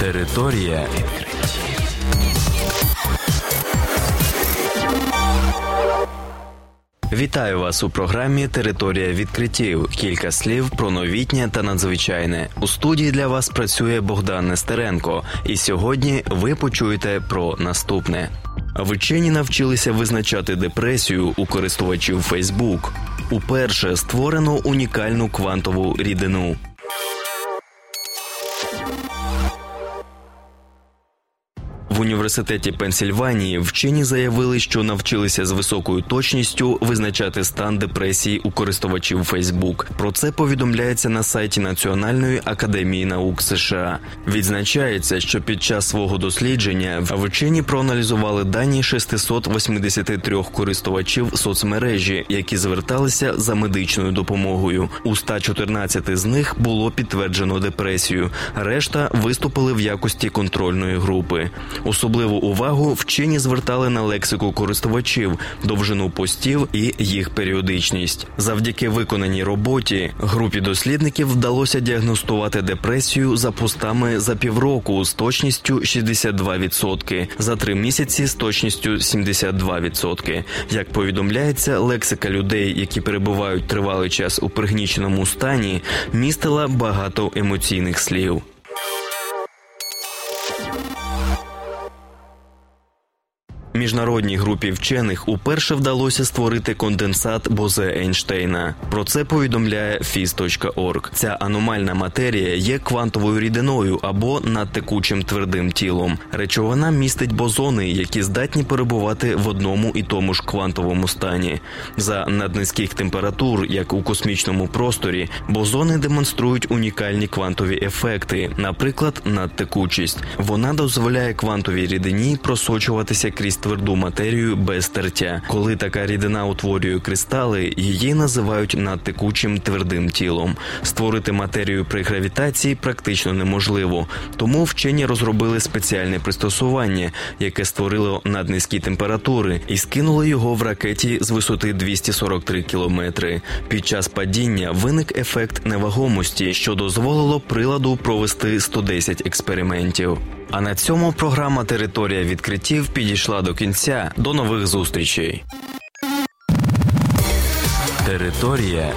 Територія відкриттів. Вітаю вас у програмі Територія відкриттів. Кілька слів про новітнє та надзвичайне. У студії для вас працює Богдан Нестеренко. І сьогодні ви почуєте про наступне. Вчені навчилися визначати депресію у користувачів Facebook. Уперше створено унікальну квантову рідину. В університеті Пенсільванії вчені заявили, що навчилися з високою точністю визначати стан депресії у користувачів Facebook. Про це повідомляється на сайті Національної академії наук США. Відзначається, що під час свого дослідження вчені проаналізували дані 683 користувачів соцмережі, які зверталися за медичною допомогою. У 114 з них було підтверджено депресію. Решта виступили в якості контрольної групи. Особливу увагу вчені звертали на лексику користувачів, довжину постів і їх періодичність. Завдяки виконаній роботі групі дослідників вдалося діагностувати депресію за постами за півроку з точністю 62%, за три місяці з точністю 72%. Як повідомляється, лексика людей, які перебувають тривалий час у пригніченому стані, містила багато емоційних слів. Міжнародній групі вчених уперше вдалося створити конденсат Бозе Ейнштейна. Про це повідомляє FIS.org. Ця аномальна матерія є квантовою рідиною або надтекучим твердим тілом. Речовина містить бозони, які здатні перебувати в одному і тому ж квантовому стані. За наднизьких температур, як у космічному просторі, бозони демонструють унікальні квантові ефекти, наприклад, надтекучість. Вона дозволяє квантовій рідині просочуватися крізь тверду матерію без тертя. Коли така рідина утворює кристали, її називають надтекучим твердим тілом. Створити матерію при гравітації практично неможливо, тому вчені розробили спеціальне пристосування, яке створило наднизькі температури, і скинули його в ракеті з висоти 243 кілометри. Під час падіння виник ефект невагомості, що дозволило приладу провести 110 експериментів. А на цьому програма Територія відкриттів підійшла до кінця. До нових зустрічей. Територія.